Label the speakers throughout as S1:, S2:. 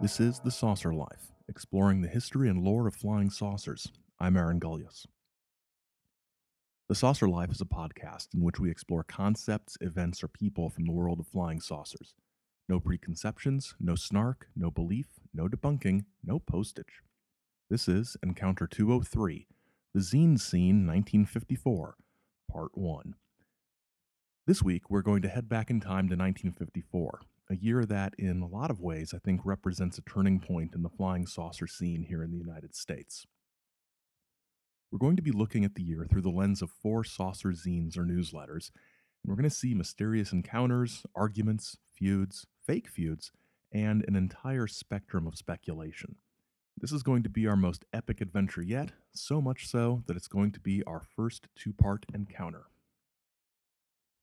S1: This is The Saucer Life, exploring the history and lore of flying saucers. I'm Aaron Gulyas. The Saucer Life is a podcast in which we explore concepts, events, or people from the world of flying saucers. No preconceptions, no snark, no belief, no debunking, no postage. This is Encounter 203, The Zine Scene 1954, Part 1. This week, we're going to head back in time to 1954, a year that, in a lot of ways, I think represents a turning point in the flying saucer scene here in the United States. We're going to be looking at the year through the lens of four saucer zines or newsletters, and we're going to see mysterious encounters, arguments, feuds, fake feuds, and an entire spectrum of speculation. This is going to be our most epic adventure yet, so much so that it's going to be our first two part encounter.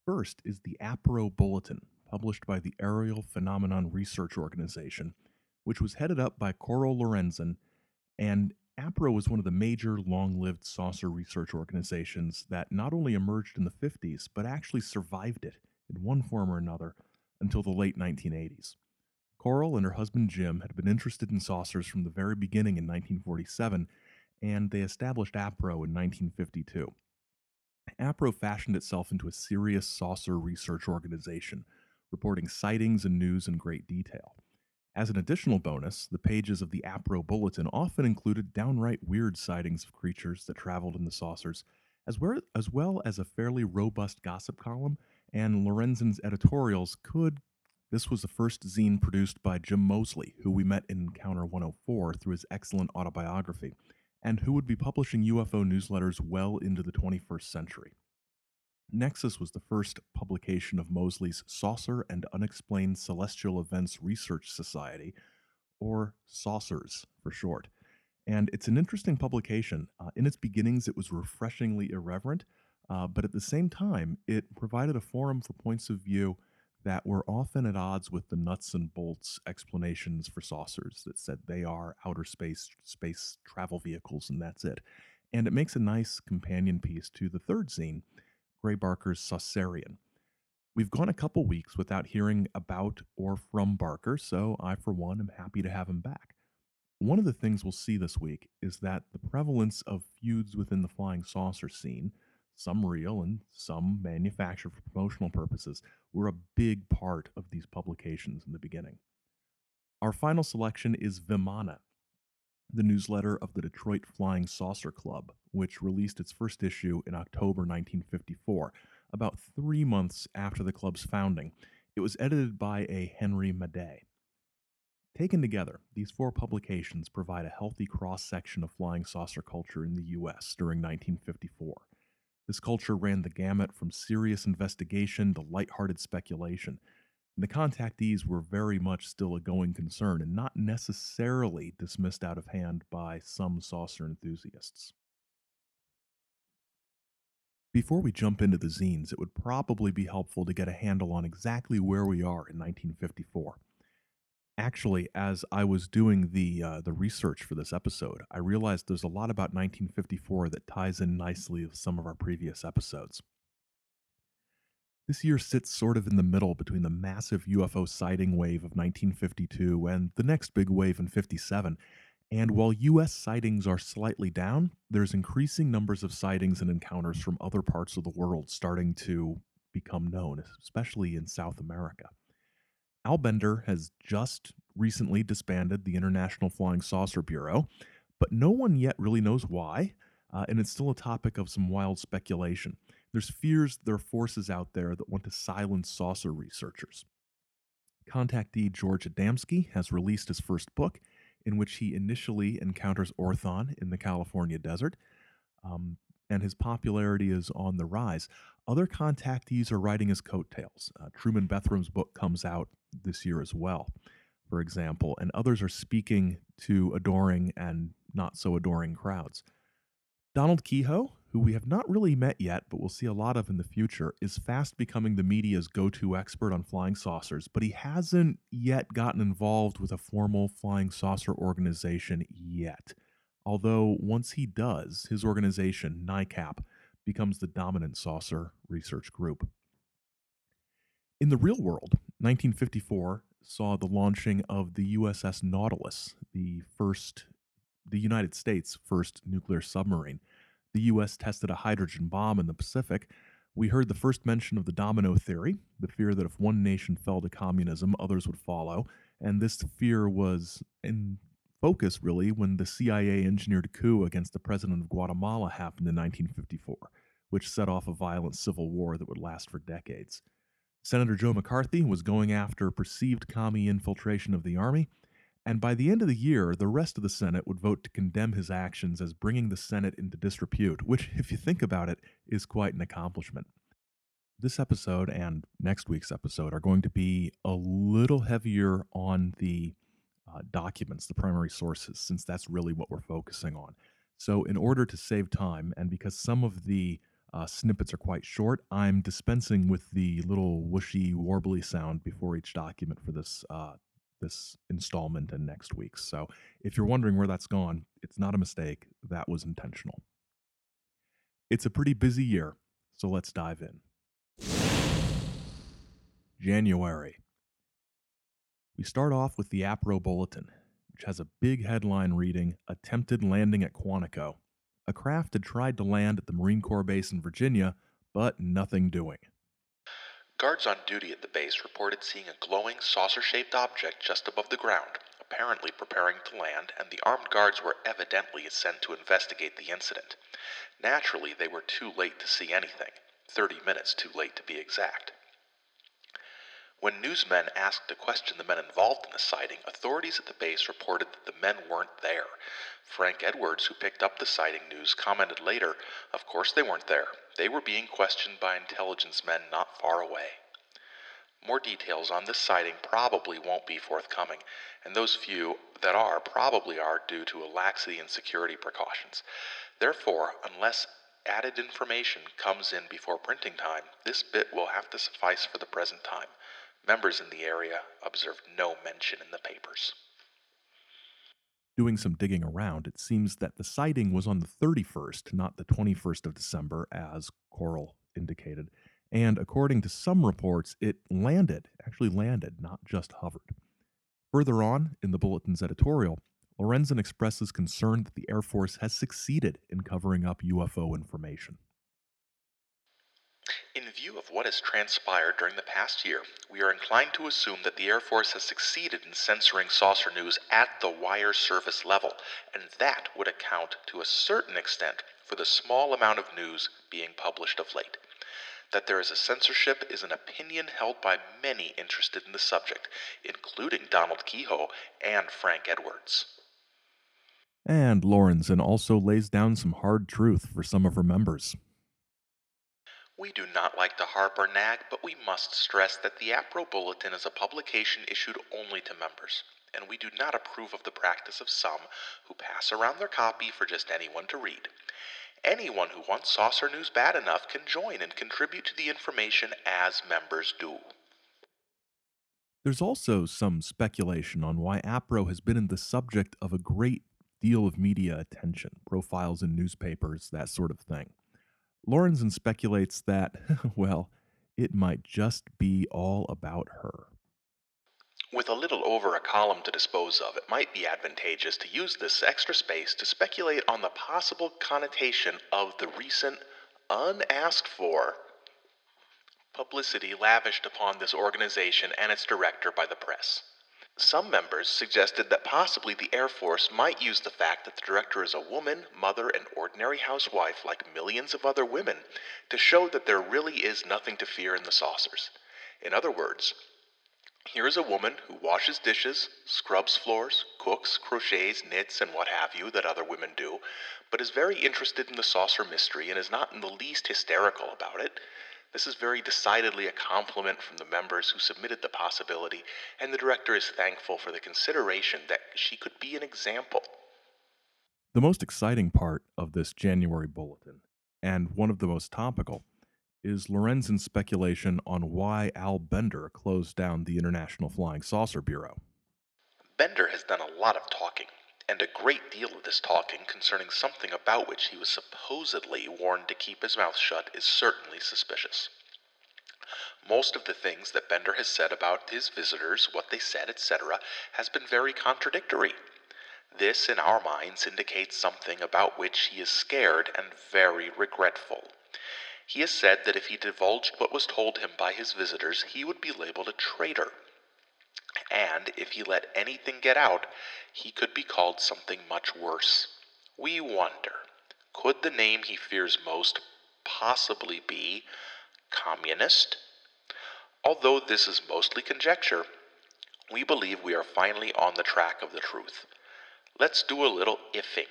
S1: First is the APRO Bulletin, published by the Aerial Phenomenon Research Organization, which was headed up by Coral Lorenzen. And APRO was one of the major long lived saucer research organizations that not only emerged in the 50s, but actually survived it in one form or another until the late 1980s. Coral and her husband Jim had been interested in saucers from the very beginning in 1947, and they established APRO in 1952. APRO fashioned itself into a serious saucer research organization, reporting sightings and news in great detail. As an additional bonus, the pages of the APRO Bulletin often included downright weird sightings of creatures that traveled in the saucers, as well, as a fairly robust gossip column, and Lorenzen's editorials could this was the first zine produced by Jim Moseley, who we met in Encounter 104 through his excellent autobiography, and who would be publishing UFO newsletters well into the 21st century. Nexus was the first publication of Moseley's Saucer and Unexplained Celestial Events Research Society, or Saucers for short. And it's an interesting publication. Uh, in its beginnings, it was refreshingly irreverent, uh, but at the same time, it provided a forum for points of view that were often at odds with the nuts and bolts explanations for saucers that said they are outer space space travel vehicles and that's it. And it makes a nice companion piece to the third zine, Gray Barker's Saucerian. We've gone a couple weeks without hearing about or from Barker, so I, for one, am happy to have him back. One of the things we'll see this week is that the prevalence of feuds within the flying saucer scene some real and some manufactured for promotional purposes, were a big part of these publications in the beginning. Our final selection is Vimana, the newsletter of the Detroit Flying Saucer Club, which released its first issue in October 1954, about three months after the club's founding. It was edited by a Henry Madej. Taken together, these four publications provide a healthy cross section of flying saucer culture in the U.S. during 1954. This culture ran the gamut from serious investigation to lighthearted speculation. And the contactees were very much still a going concern and not necessarily dismissed out of hand by some saucer enthusiasts. Before we jump into the zines, it would probably be helpful to get a handle on exactly where we are in 1954 actually, as I was doing the uh, the research for this episode, I realized there's a lot about 1954 that ties in nicely with some of our previous episodes. This year sits sort of in the middle between the massive UFO sighting wave of 1952 and the next big wave in 57. And while US sightings are slightly down, there's increasing numbers of sightings and encounters from other parts of the world starting to become known, especially in South America. Al Bender has just recently disbanded the International Flying Saucer Bureau, but no one yet really knows why, uh, and it's still a topic of some wild speculation. There's fears there are forces out there that want to silence saucer researchers. Contactee George Adamski has released his first book, in which he initially encounters Orthon in the California desert. Um, and his popularity is on the rise. Other contactees are writing his coattails. Uh, Truman Bethurum's book comes out this year as well, for example, and others are speaking to adoring and not so adoring crowds. Donald Keyhoe, who we have not really met yet, but we'll see a lot of in the future, is fast becoming the media's go to expert on flying saucers, but he hasn't yet gotten involved with a formal flying saucer organization yet. Although, once he does, his organization, NICAP, becomes the dominant saucer research group. In the real world, 1954 saw the launching of the USS Nautilus, the first, the United States' first nuclear submarine. The US tested a hydrogen bomb in the Pacific. We heard the first mention of the domino theory, the fear that if one nation fell to communism, others would follow. And this fear was in focus, really, when the CIA engineered a coup against the president of Guatemala happened in 1954, which set off a violent civil war that would last for decades. Senator Joe McCarthy was going after perceived commie infiltration of the Army, and by the end of the year, the rest of the Senate would vote to condemn his actions as bringing the Senate into disrepute, which, if you think about it, is quite an accomplishment. This episode and next week's episode are going to be a little heavier on the uh, documents, the primary sources, since that's really what we're focusing on. So, in order to save time, and because some of the uh, snippets are quite short. I'm dispensing with the little whooshy, warbly sound before each document for this uh, this installment and next week's. So if you're wondering where that's gone, it's not a mistake. That was intentional. It's a pretty busy year, so let's dive in. January. We start off with the APRO Bulletin, which has a big headline reading Attempted Landing at Quantico a craft had tried to land at the Marine Corps base in Virginia, but nothing doing.
S2: Guards on duty at the base reported seeing a glowing, saucer shaped object just above the ground, apparently preparing to land, and the armed guards were evidently sent to investigate the incident. Naturally, they were too late to see anything, 30 minutes too late to be exact. When newsmen asked to question the men involved in the sighting, authorities at the base reported that the men weren't there. Frank Edwards, who picked up the sighting news, commented later, Of course they weren't there. They were being questioned by intelligence men not far away. More details on this sighting probably won't be forthcoming, and those few that are probably are due to a laxity in security precautions. Therefore, unless added information comes in before printing time, this bit will have to suffice for the present time. Members in the area observed no mention in the papers.
S1: Doing some digging around, it seems that the sighting was on the 31st, not the 21st of December, as Coral indicated. And according to some reports, it landed, actually landed, not just hovered. Further on in the bulletin's editorial, Lorenzen expresses concern that the Air Force has succeeded in covering up UFO information.
S2: In view of what has transpired during the past year, we are inclined to assume that the Air Force has succeeded in censoring saucer news at the wire service level, and that would account to a certain extent for the small amount of news being published of late. That there is a censorship is an opinion held by many interested in the subject, including Donald Keyhoe and Frank Edwards.
S1: And Lorenzen also lays down some hard truth for some of her members.
S2: We do not like to harp or nag, but we must stress that the APRO Bulletin is a publication issued only to members, and we do not approve of the practice of some who pass around their copy for just anyone to read. Anyone who wants saucer news bad enough can join and contribute to the information as members do.
S1: There's also some speculation on why APRO has been in the subject of a great deal of media attention, profiles in newspapers, that sort of thing. Lorenzen speculates that, well, it might just be all about her.
S2: With a little over a column to dispose of, it might be advantageous to use this extra space to speculate on the possible connotation of the recent, unasked for publicity lavished upon this organization and its director by the press. Some members suggested that possibly the Air Force might use the fact that the director is a woman, mother, and ordinary housewife like millions of other women to show that there really is nothing to fear in the saucers. In other words, here is a woman who washes dishes, scrubs floors, cooks, crochets, knits, and what have you that other women do, but is very interested in the saucer mystery and is not in the least hysterical about it. This is very decidedly a compliment from the members who submitted the possibility, and the director is thankful for the consideration that she could be an example.
S1: The most exciting part of this January bulletin, and one of the most topical, is Lorenzen's speculation on why Al Bender closed down the International Flying Saucer Bureau.
S2: Bender has done a lot of talking and a great deal of this talking concerning something about which he was supposedly warned to keep his mouth shut is certainly suspicious. Most of the things that Bender has said about his visitors, what they said, etc., has been very contradictory. This, in our minds, indicates something about which he is scared and very regretful. He has said that if he divulged what was told him by his visitors, he would be labeled a traitor. And if he let anything get out, he could be called something much worse. We wonder could the name he fears most possibly be communist? Although this is mostly conjecture, we believe we are finally on the track of the truth. Let's do a little ifing.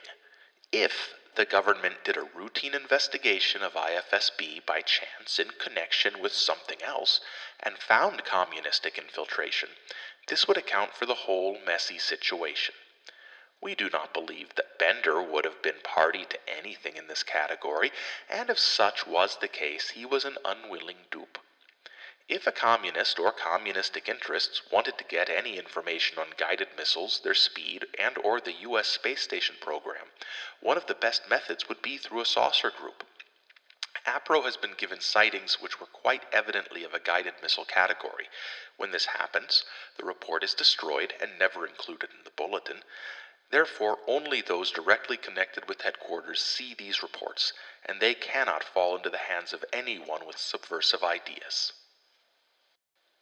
S2: If the government did a routine investigation of IFSB by chance in connection with something else and found communistic infiltration, this would account for the whole messy situation. We do not believe that Bender would have been party to anything in this category, and if such was the case, he was an unwilling dupe. If a communist or communistic interests wanted to get any information on guided missiles, their speed, and or the US space station program, one of the best methods would be through a saucer group. APRO has been given sightings which were quite evidently of a guided missile category. When this happens, the report is destroyed and never included in the bulletin. Therefore, only those directly connected with headquarters see these reports, and they cannot fall into the hands of anyone with subversive ideas.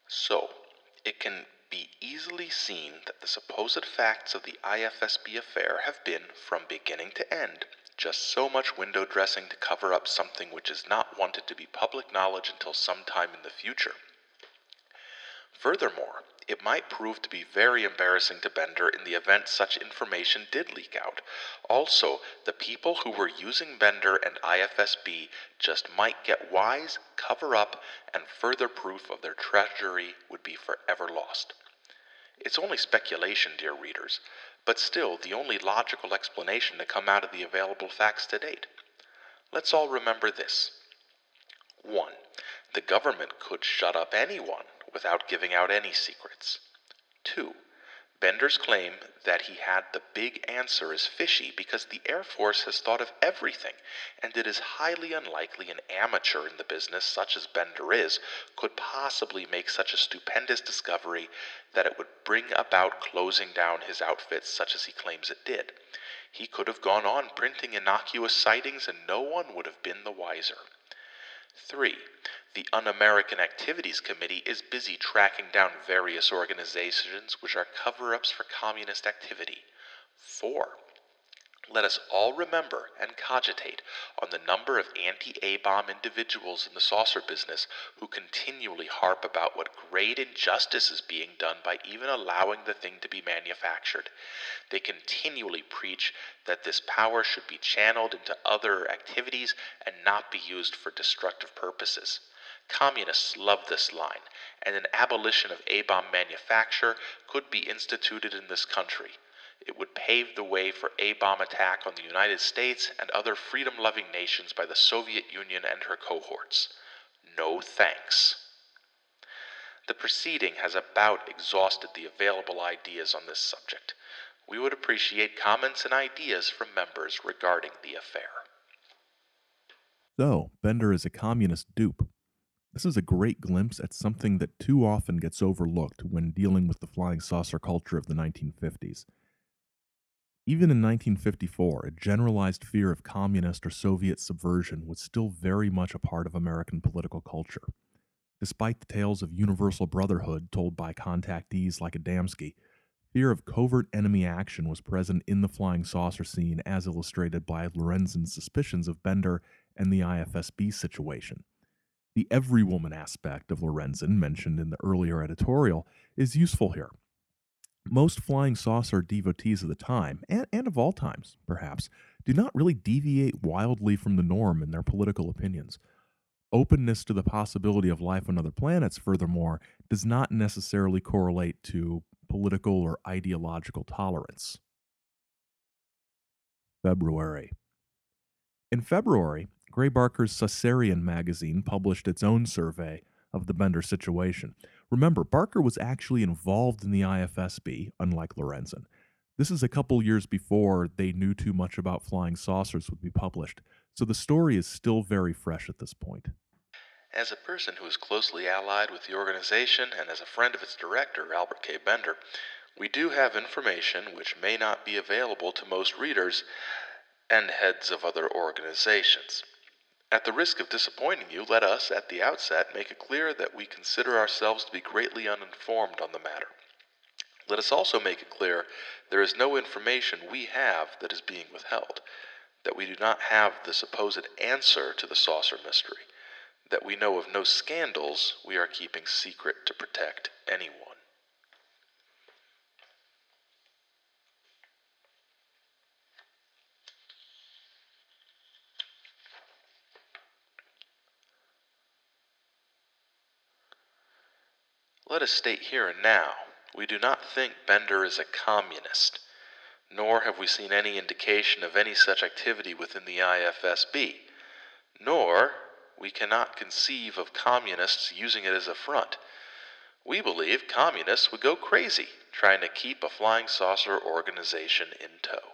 S2: So, it can be easily seen that the supposed facts of the IFSB affair have been, from beginning to end, just so much window dressing to cover up something which is not wanted to be public knowledge until some time in the future. Furthermore, it might prove to be very embarrassing to Bender in the event such information did leak out. Also, the people who were using Bender and IFSB just might get wise, cover up, and further proof of their treachery would be forever lost. It's only speculation, dear readers, but still the only logical explanation to come out of the available facts to date. Let's all remember this. 1. The government could shut up anyone without giving out any secrets. 2. Bender's claim that he had the big answer is fishy because the Air Force has thought of everything, and it is highly unlikely an amateur in the business, such as Bender is, could possibly make such a stupendous discovery that it would bring about closing down his outfit such as he claims it did. He could have gone on printing innocuous sightings, and no one would have been the wiser. 3. The Un American Activities Committee is busy tracking down various organizations which are cover ups for communist activity. 4. Let us all remember and cogitate on the number of anti A bomb individuals in the saucer business who continually harp about what great injustice is being done by even allowing the thing to be manufactured. They continually preach that this power should be channeled into other activities and not be used for destructive purposes. Communists love this line, and an abolition of A bomb manufacture could be instituted in this country. It would pave the way for A bomb attack on the United States and other freedom loving nations by the Soviet Union and her cohorts. No thanks. The proceeding has about exhausted the available ideas on this subject. We would appreciate comments and ideas from members regarding the affair.
S1: So, Bender is a communist dupe. This is a great glimpse at something that too often gets overlooked when dealing with the flying saucer culture of the 1950s. Even in 1954, a generalized fear of communist or Soviet subversion was still very much a part of American political culture. Despite the tales of universal brotherhood told by contactees like Adamski, fear of covert enemy action was present in the flying saucer scene as illustrated by Lorenzen's suspicions of Bender and the IFSB situation. The every woman aspect of Lorenzen, mentioned in the earlier editorial, is useful here. Most flying saucer devotees of the time, and, and of all times, perhaps, do not really deviate wildly from the norm in their political opinions. Openness to the possibility of life on other planets, furthermore, does not necessarily correlate to political or ideological tolerance. February. In February, Gray Barker's Saucerian magazine published its own survey of the Bender situation. Remember, Barker was actually involved in the IFSB, unlike Lorenzen. This is a couple years before they knew too much about flying saucers would be published, so the story is still very fresh at this point.
S2: As a person who is closely allied with the organization and as a friend of its director, Albert K. Bender, we do have information which may not be available to most readers and heads of other organizations. At the risk of disappointing you, let us, at the outset, make it clear that we consider ourselves to be greatly uninformed on the matter. Let us also make it clear there is no information we have that is being withheld, that we do not have the supposed answer to the saucer mystery that we know of no scandals we are keeping secret to protect anyone. Let us state here and now, we do not think Bender is a communist, nor have we seen any indication of any such activity within the IFSB, nor we cannot conceive of communists using it as a front. We believe communists would go crazy trying to keep a flying saucer organization in tow.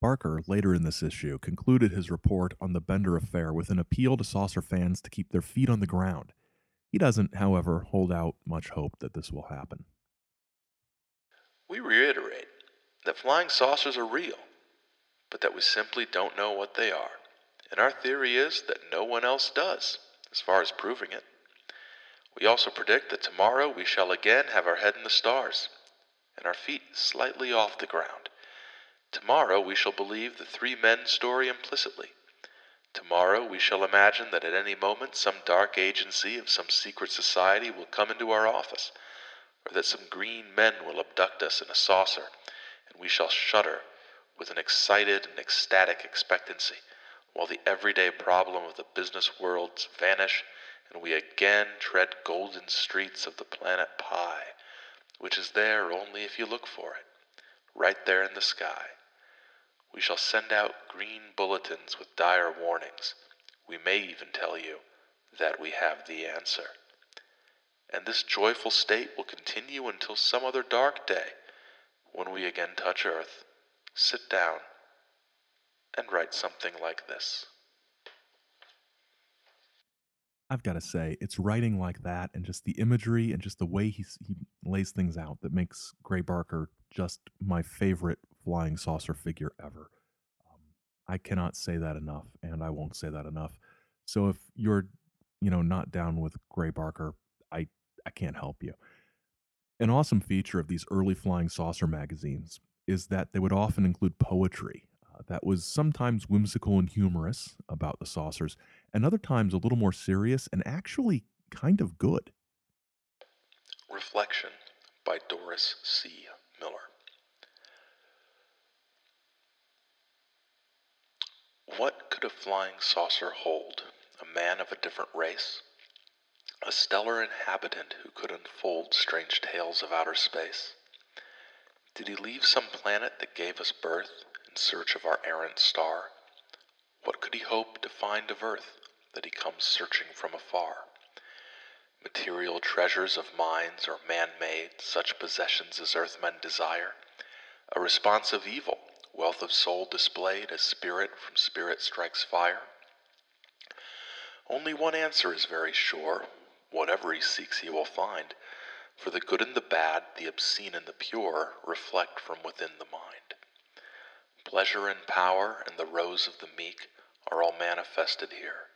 S1: Barker, later in this issue, concluded his report on the Bender affair with an appeal to saucer fans to keep their feet on the ground. He doesn't, however, hold out much hope that this will happen.
S2: We reiterate that flying saucers are real, but that we simply don't know what they are and our theory is that no one else does, as far as proving it. We also predict that tomorrow we shall again have our head in the stars, and our feet slightly off the ground. Tomorrow we shall believe the three men's story implicitly. Tomorrow we shall imagine that at any moment some dark agency of some secret society will come into our office, or that some green men will abduct us in a saucer, and we shall shudder with an excited and ecstatic expectancy while the everyday problem of the business worlds vanish and we again tread golden streets of the planet Pi, which is there only if you look for it, right there in the sky. We shall send out green bulletins with dire warnings. We may even tell you that we have the answer. And this joyful state will continue until some other dark day, when we again touch earth, sit down, and write something like this.
S1: I've got to say, it's writing like that and just the imagery and just the way he, he lays things out that makes Gray Barker just my favorite flying saucer figure ever. Um, I cannot say that enough, and I won't say that enough. So if you're, you know, not down with Gray Barker, I I can't help you. An awesome feature of these early flying saucer magazines is that they would often include poetry that was sometimes whimsical and humorous about the saucers, and other times a little more serious and actually kind of good.
S2: Reflection by Doris C. Miller. What could a flying saucer hold? A man of a different race? A stellar inhabitant who could unfold strange tales of outer space? Did he leave some planet that gave us birth in search of our errant star? What could he hope to find of earth that he comes searching from afar? Material treasures of mines or man made, such possessions as earthmen desire? A response of evil, wealth of soul displayed as spirit from spirit strikes fire? Only one answer is very sure whatever he seeks he will find, for the good and the bad, the obscene and the pure, reflect from within the mind. Pleasure and power and the rose of the meek are all manifested here,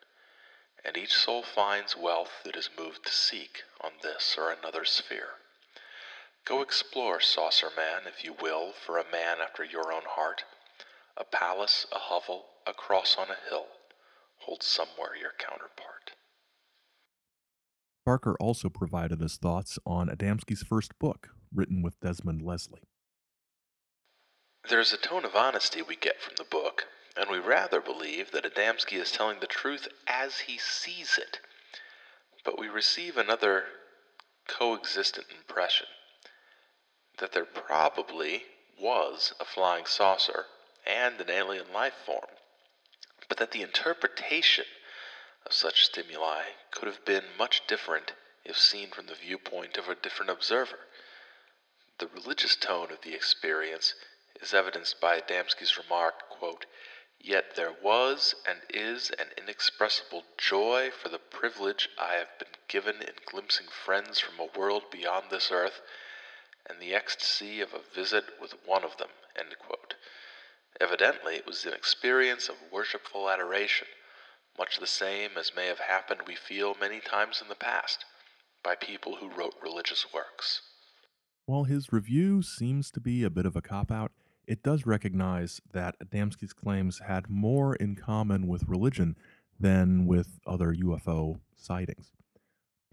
S2: and each soul finds wealth it is moved to seek on this or another sphere. Go explore, saucer man, if you will, for a man after your own heart. A palace, a hovel, a cross on a hill holds somewhere your counterpart.
S1: Barker also provided his thoughts on Adamski's first book, written with Desmond Leslie.
S2: There's a tone of honesty we get from the book, and we rather believe that Adamski is telling the truth as he sees it. But we receive another coexistent impression that there probably was a flying saucer and an alien life form, but that the interpretation of such stimuli could have been much different if seen from the viewpoint of a different observer. The religious tone of the experience is evidenced by Adamski's remark, quote, Yet there was and is an inexpressible joy for the privilege I have been given in glimpsing friends from a world beyond this earth, and the ecstasy of a visit with one of them. Evidently, it was an experience of worshipful adoration, much the same as may have happened, we feel, many times in the past, by people who wrote religious works.
S1: While his review seems to be a bit of a cop out, it does recognize that Adamski's claims had more in common with religion than with other UFO sightings.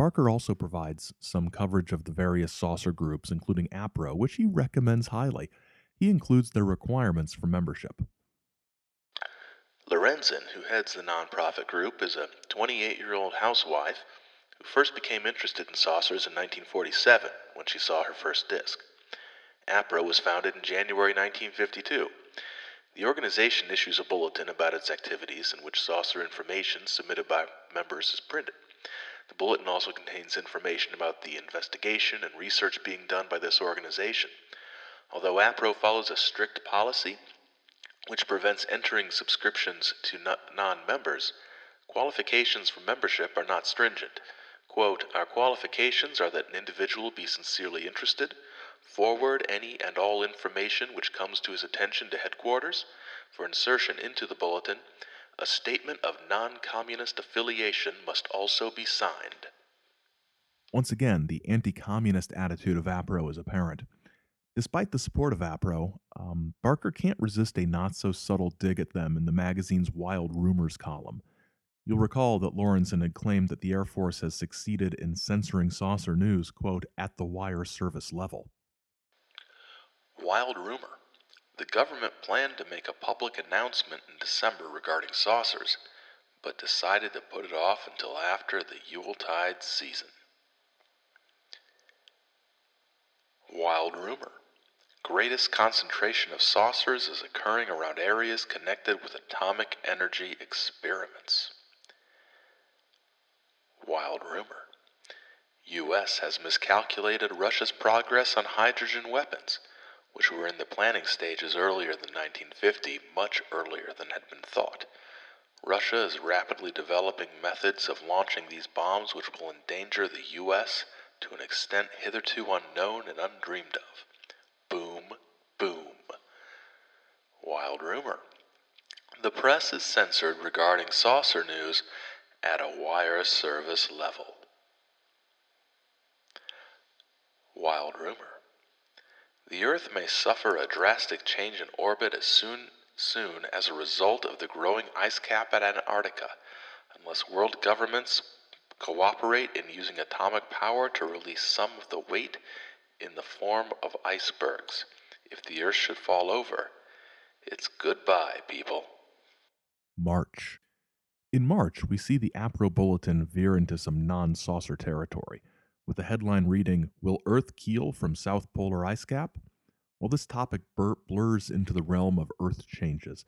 S1: Barker also provides some coverage of the various saucer groups, including APRO, which he recommends highly. He includes their requirements for membership.
S2: Lorenzen, who heads the nonprofit group, is a 28 year old housewife who first became interested in saucers in 1947 when she saw her first disc. APRO was founded in January 1952. The organization issues a bulletin about its activities in which saucer information submitted by members is printed. The bulletin also contains information about the investigation and research being done by this organization. Although APRO follows a strict policy which prevents entering subscriptions to non members, qualifications for membership are not stringent. Quote, Our qualifications are that an individual be sincerely interested, forward any and all information which comes to his attention to headquarters for insertion into the bulletin. A statement of non communist affiliation must also be signed.
S1: Once again, the anti communist attitude of APRO is apparent. Despite the support of APRO, um, Barker can't resist a not so subtle dig at them in the magazine's Wild Rumors column. You'll recall that Lorenzen had claimed that the Air Force has succeeded in censoring saucer news, quote, at the wire service level.
S2: Wild rumor. The government planned to make a public announcement in December regarding saucers, but decided to put it off until after the Yuletide season. Wild rumor. Greatest concentration of saucers is occurring around areas connected with atomic energy experiments. Wild rumor. U.S. has miscalculated Russia's progress on hydrogen weapons which were in the planning stages earlier than 1950, much earlier than had been thought. Russia is rapidly developing methods of launching these bombs which will endanger the U.S. to an extent hitherto unknown and undreamed of. Boom, boom. Wild rumor. The press is censored regarding saucer news at a wire service level. Wild rumor. The Earth may suffer a drastic change in orbit as soon, soon as a result of the growing ice cap at Antarctica, unless world governments cooperate in using atomic power to release some of the weight in the form of icebergs. If the Earth should fall over, it's goodbye, people.
S1: March. In March, we see the APRO bulletin veer into some non saucer territory with the headline reading, Will Earth Keel from South Polar Ice Cap? Well, this topic blurs into the realm of Earth changes,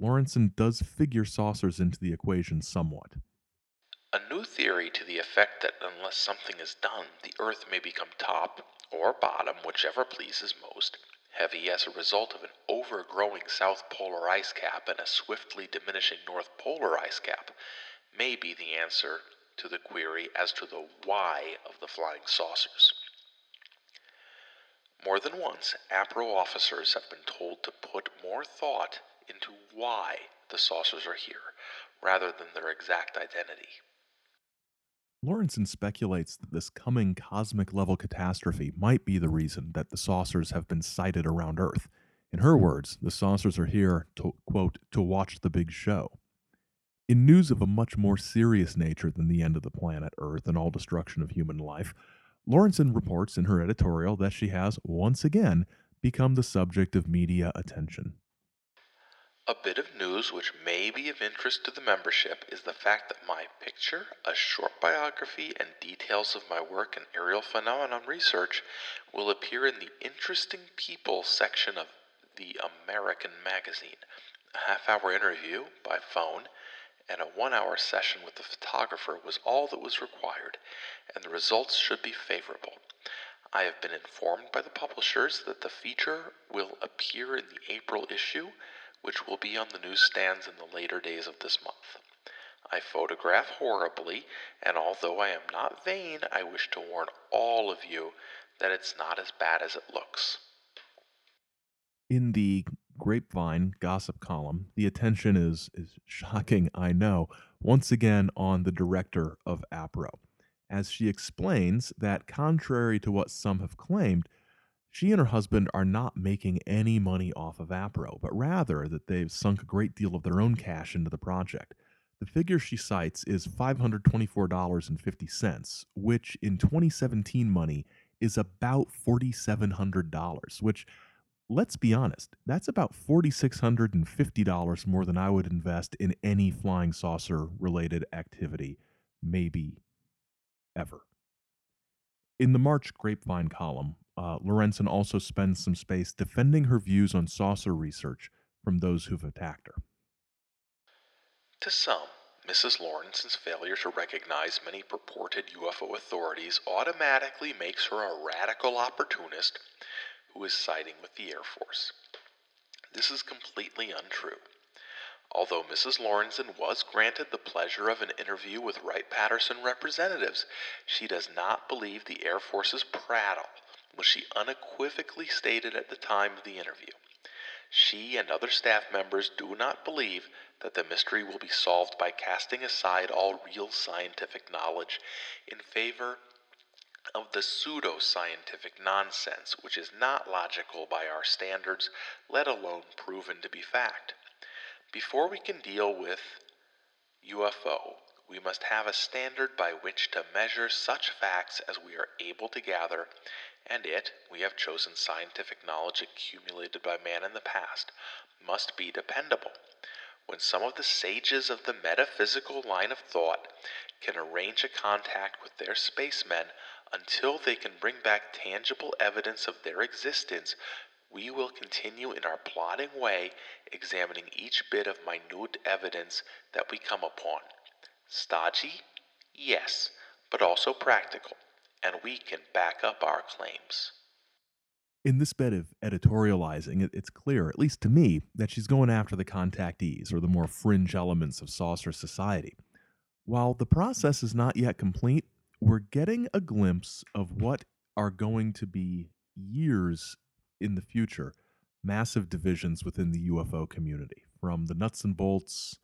S1: Lorenzen does figure saucers into the equation somewhat.
S2: A new theory to the effect that unless something is done, the Earth may become top, or bottom, whichever pleases most, heavy as a result of an overgrowing South Polar ice cap and a swiftly diminishing North Polar ice cap, may be the answer to the query as to the why of the flying saucers. More than once, APRO officers have been told to put more thought into why the saucers are here, rather than their exact identity.
S1: Lorenzen speculates that this coming cosmic level catastrophe might be the reason that the saucers have been sighted around Earth. In her words, the saucers are here to, quote, to watch the big show. In news of a much more serious nature than the end of the planet Earth and all destruction of human life, Lorenzen reports in her editorial that she has, once again, become the subject of media attention.
S2: A bit of news which may be of interest to the membership is the fact that my picture, a short biography, and details of my work in aerial phenomenon research will appear in the Interesting People section of the American magazine. A half hour interview by phone and a one hour session with the photographer was all that was required, and the results should be favorable. I have been informed by the publishers that the feature will appear in the April issue, which will be on the newsstands in the later days of this month. I photograph horribly, and although I am not vain, I wish to warn all of you that it's not as bad as it looks.
S1: In the grapevine gossip column, the attention is is shocking, I know, once again on the director of APRO, as she explains that contrary to what some have claimed, she and her husband are not making any money off of APRO, but rather that they've sunk a great deal of their own cash into the project. The figure she cites is $524.50, which in 2017 money is about $4,700, which, let's be honest, that's about $4,650 more than I would invest in any flying saucer related activity, maybe ever. In the March Grapevine column, uh, Lorenzen also spends some space defending her views on saucer research from those who've attacked her.
S2: To some, Mrs. Lorenzen's failure to recognize many purported UFO authorities automatically makes her a radical opportunist who is siding with the Air Force. This is completely untrue. Although Mrs. Lorenzen was granted the pleasure of an interview with Wright Patterson representatives, she does not believe the Air Force's prattle, which she unequivocally stated at the time of the interview. She and other staff members do not believe that the mystery will be solved by casting aside all real scientific knowledge in favor of the pseudo scientific nonsense which is not logical by our standards, let alone proven to be fact. Before we can deal with UFO, we must have a standard by which to measure such facts as we are able to gather and it, we have chosen scientific knowledge accumulated by man in the past, must be dependable. When some of the sages of the metaphysical line of thought can arrange a contact with their spacemen until they can bring back tangible evidence of their existence, we will continue in our plodding way, examining each bit of minute evidence that we come upon. Stodgy? Yes, but also practical and we can back up our claims.
S1: In this bit of editorializing, it's clear, at least to me, that she's going after the contactees or the more fringe elements of saucer society. While the process is not yet complete, we're getting a glimpse of what are going to be years in the future massive divisions within the UFO community from the nuts and bolts,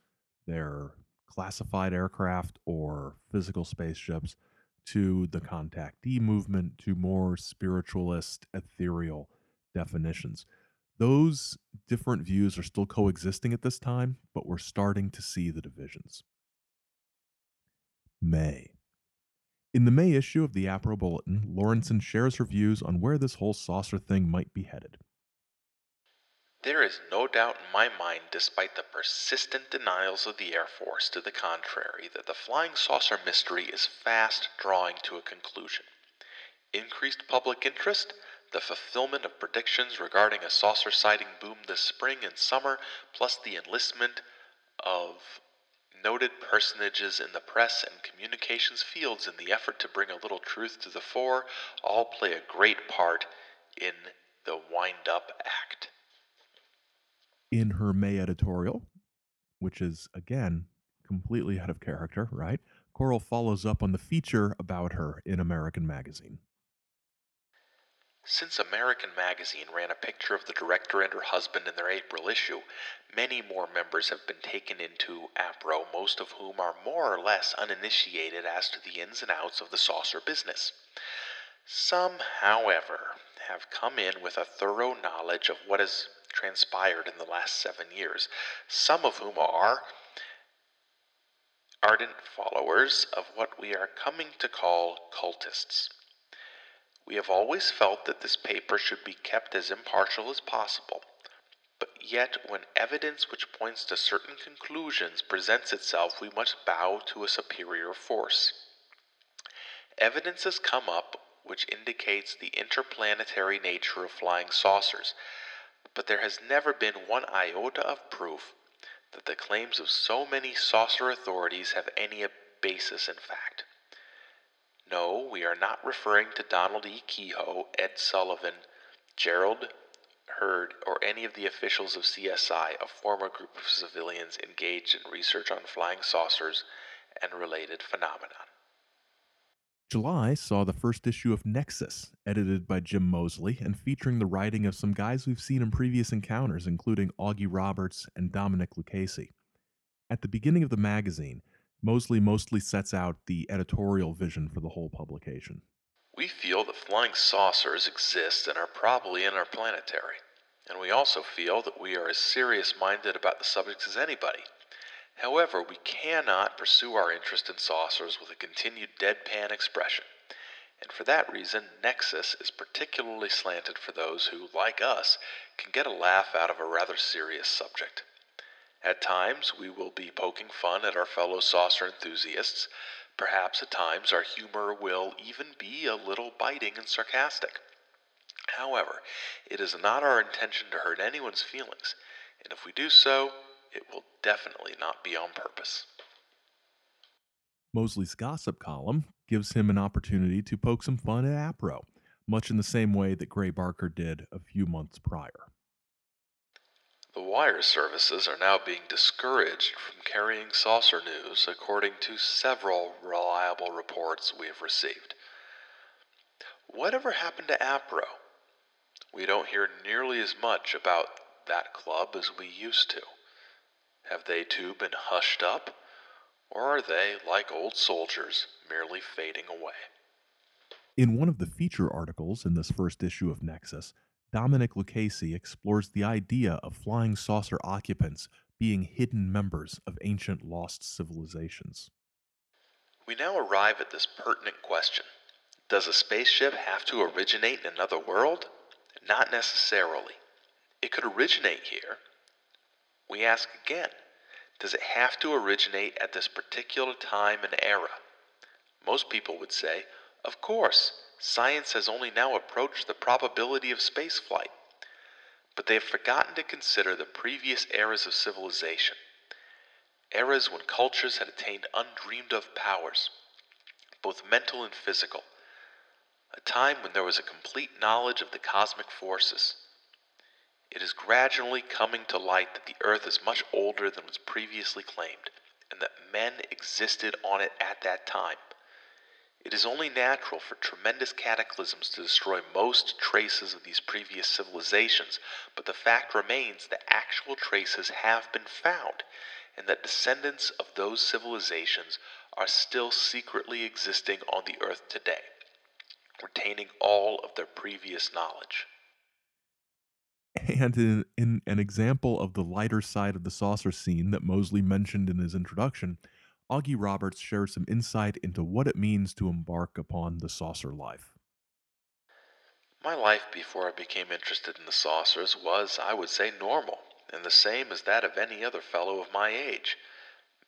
S1: their classified aircraft or physical spaceships, to the contactee movement to more spiritualist, ethereal definitions. Those different views are still coexisting at this time, but we're starting to see the divisions. May. In the May issue of the APRO Bulletin, Lorenzen shares her views on where this whole saucer thing might be headed.
S2: There is no doubt in my mind, despite the persistent denials of the Air Force to the contrary, that the flying saucer mystery is fast drawing to a conclusion. Increased public interest, the fulfillment of predictions regarding a saucer sighting boom this spring and summer, plus the enlistment of noted personages in the press and communications fields in the effort to bring a little truth to the fore, all play a great part in the wind up act
S1: in her May editorial, which is again completely out of character, right? Coral follows up on the feature about her in American Magazine.
S2: Since American Magazine ran a picture of the director and her husband in their April issue, many more members have been taken into APRO, most of whom are more or less uninitiated as to the ins and outs of the saucer business. Some, however, have come in with a thorough knowledge of what has transpired in the last seven years, some of whom are ardent followers of what we are coming to call cultists. We have always felt that this paper should be kept as impartial as possible, but yet when evidence which points to certain conclusions presents itself, we must bow to a superior force. Evidence has come up which indicates the interplanetary nature of flying saucers, but there has never been one iota of proof that the claims of so many saucer authorities have any basis in fact. No, we are not referring to Donald E. Keyhoe, Ed Sullivan, Gerald Heard, or any of the officials of CSI, a former group of civilians engaged in research on flying saucers and related phenomena.
S1: July saw the first issue of Nexus, edited by Jim Moseley and featuring the writing of some guys we've seen in previous encounters, including Augie Roberts and Dominick Lucchesi. At the beginning of the magazine, Moseley mostly sets out the editorial vision for the whole publication.
S2: We feel that flying saucers exist and are probably interplanetary, and we also feel that we are as serious minded about the subject as anybody. However, we cannot pursue our interest in saucers with a continued deadpan expression, and for that reason, Nexus is particularly slanted for those who, like us, can get a laugh out of a rather serious subject. At times, we will be poking fun at our fellow saucer enthusiasts. Perhaps at times our humor will even be a little biting and sarcastic. However, it is not our intention to hurt anyone's feelings, and if we do so, it will definitely not be on purpose.
S1: Moseley's gossip column gives him an opportunity to poke some fun at APRO, much in the same way that Gray Barker did a few months prior.
S2: Wire services are now being discouraged from carrying saucer news, according to several reliable reports we have received. Whatever happened to APRO? We don't hear nearly as much about that club as we used to. Have they too been hushed up? Or are they, like old soldiers, merely fading away?
S1: In one of the feature articles in this first issue of Nexus, Dominick Lucchesi explores the idea of flying saucer occupants being hidden members of ancient lost civilizations.
S2: We now arrive at this pertinent question Does a spaceship have to originate in another world? Not necessarily. It could originate here. We ask again Does it have to originate at this particular time and era? Most people would say, Of course, science has only now approached the probability of spaceflight. But they have forgotten to consider the previous eras of civilization, eras when cultures had attained undreamed of powers, both mental and physical, a time when there was a complete knowledge of the cosmic forces. It is gradually coming to light that the Earth is much older than was previously claimed, and that men existed on it at that time. It is only natural for tremendous cataclysms to destroy most traces of these previous civilizations, but the fact remains that actual traces have been found, and that descendants of those civilizations are still secretly existing on the earth today, retaining all of their previous knowledge.
S1: And in, in an example of the lighter side of the saucer scene that Moseley mentioned in his introduction, Augie Roberts shares some insight into what it means to embark upon the saucer life.
S2: My life before I became interested in the saucers was, I would say, normal, and the same as that of any other fellow of my age.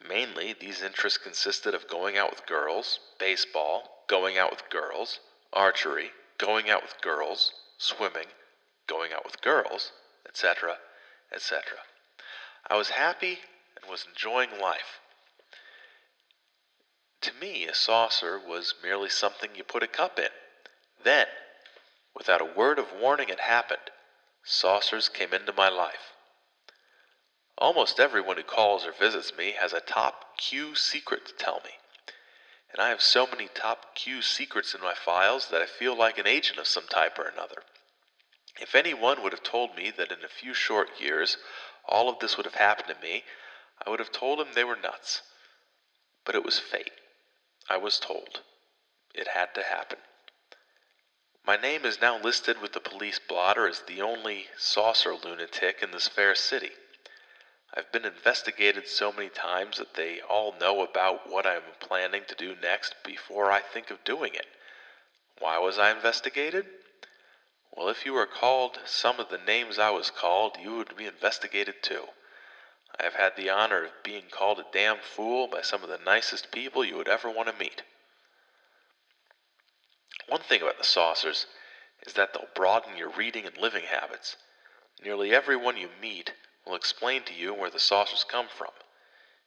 S2: Mainly, these interests consisted of going out with girls, baseball, going out with girls, archery, going out with girls, swimming, going out with girls, etc., etc. I was happy and was enjoying life. To me, a saucer was merely something you put a cup in. Then, without a word of warning, it happened. Saucers came into my life. Almost everyone who calls or visits me has a top Q secret to tell me. And I have so many top Q secrets in my files that I feel like an agent of some type or another. If anyone would have told me that in a few short years all of this would have happened to me, I would have told him they were nuts. But it was fate. I was told. It had to happen. My name is now listed with the police blotter as the only saucer lunatic in this fair city. I've been investigated so many times that they all know about what I'm planning to do next before I think of doing it. Why was I investigated? Well, if you were called some of the names I was called, you would be investigated too. I have had the honor of being called a damn fool by some of the nicest people you would ever want to meet. One thing about the saucers is that they'll broaden your reading and living habits. Nearly everyone you meet will explain to you where the saucers come from.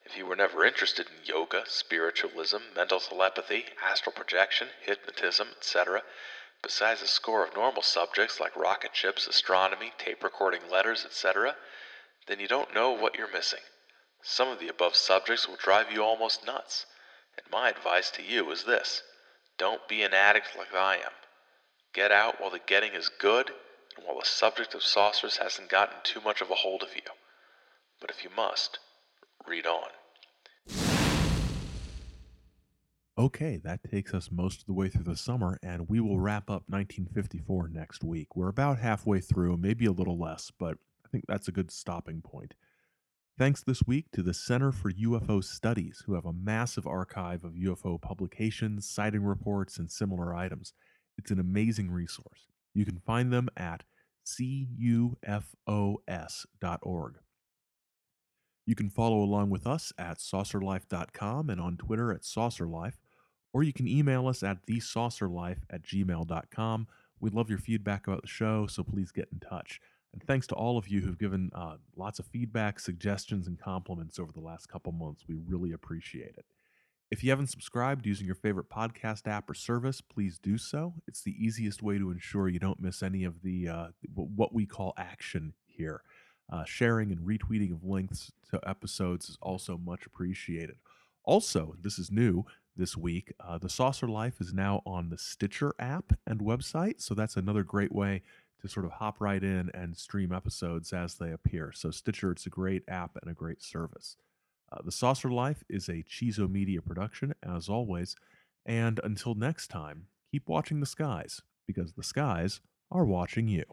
S2: If you were never interested in yoga, spiritualism, mental telepathy, astral projection, hypnotism, etc., besides a score of normal subjects like rocket ships, astronomy, tape recording letters, etc., then you don't know what you're missing. Some of the above subjects will drive you almost nuts, and my advice to you is this don't be an addict like I am. Get out while the getting is good and while the subject of saucers hasn't gotten too much of a hold of you. But if you must, read on.
S1: Okay, that takes us most of the way through the summer, and we will wrap up 1954 next week. We're about halfway through, maybe a little less, but I think that's a good stopping point. Thanks this week to the Center for UFO Studies, who have a massive archive of UFO publications, sighting reports, and similar items. It's an amazing resource. You can find them at cufos.org. You can follow along with us at saucerlife.com and on Twitter at saucerlife, or you can email us at thesaucerlife at gmail.com. We'd love your feedback about the show, so please get in touch. And thanks to all of you who've given uh, lots of feedback, suggestions, and compliments over the last couple months. We really appreciate it. If you haven't subscribed using your favorite podcast app or service, please do so. It's the easiest way to ensure you don't miss any of the uh, what we call action here. Uh, sharing and retweeting of links to episodes is also much appreciated. Also, this is new this week. Uh, the Saucer Life is now on the Stitcher app and website, so that's another great way to sort of hop right in and stream episodes as they appear. So, Stitcher, it's a great app and a great service. Uh, the Saucer Life is a Chizo Media production, as always. And until next time, keep watching the skies because the skies are watching you.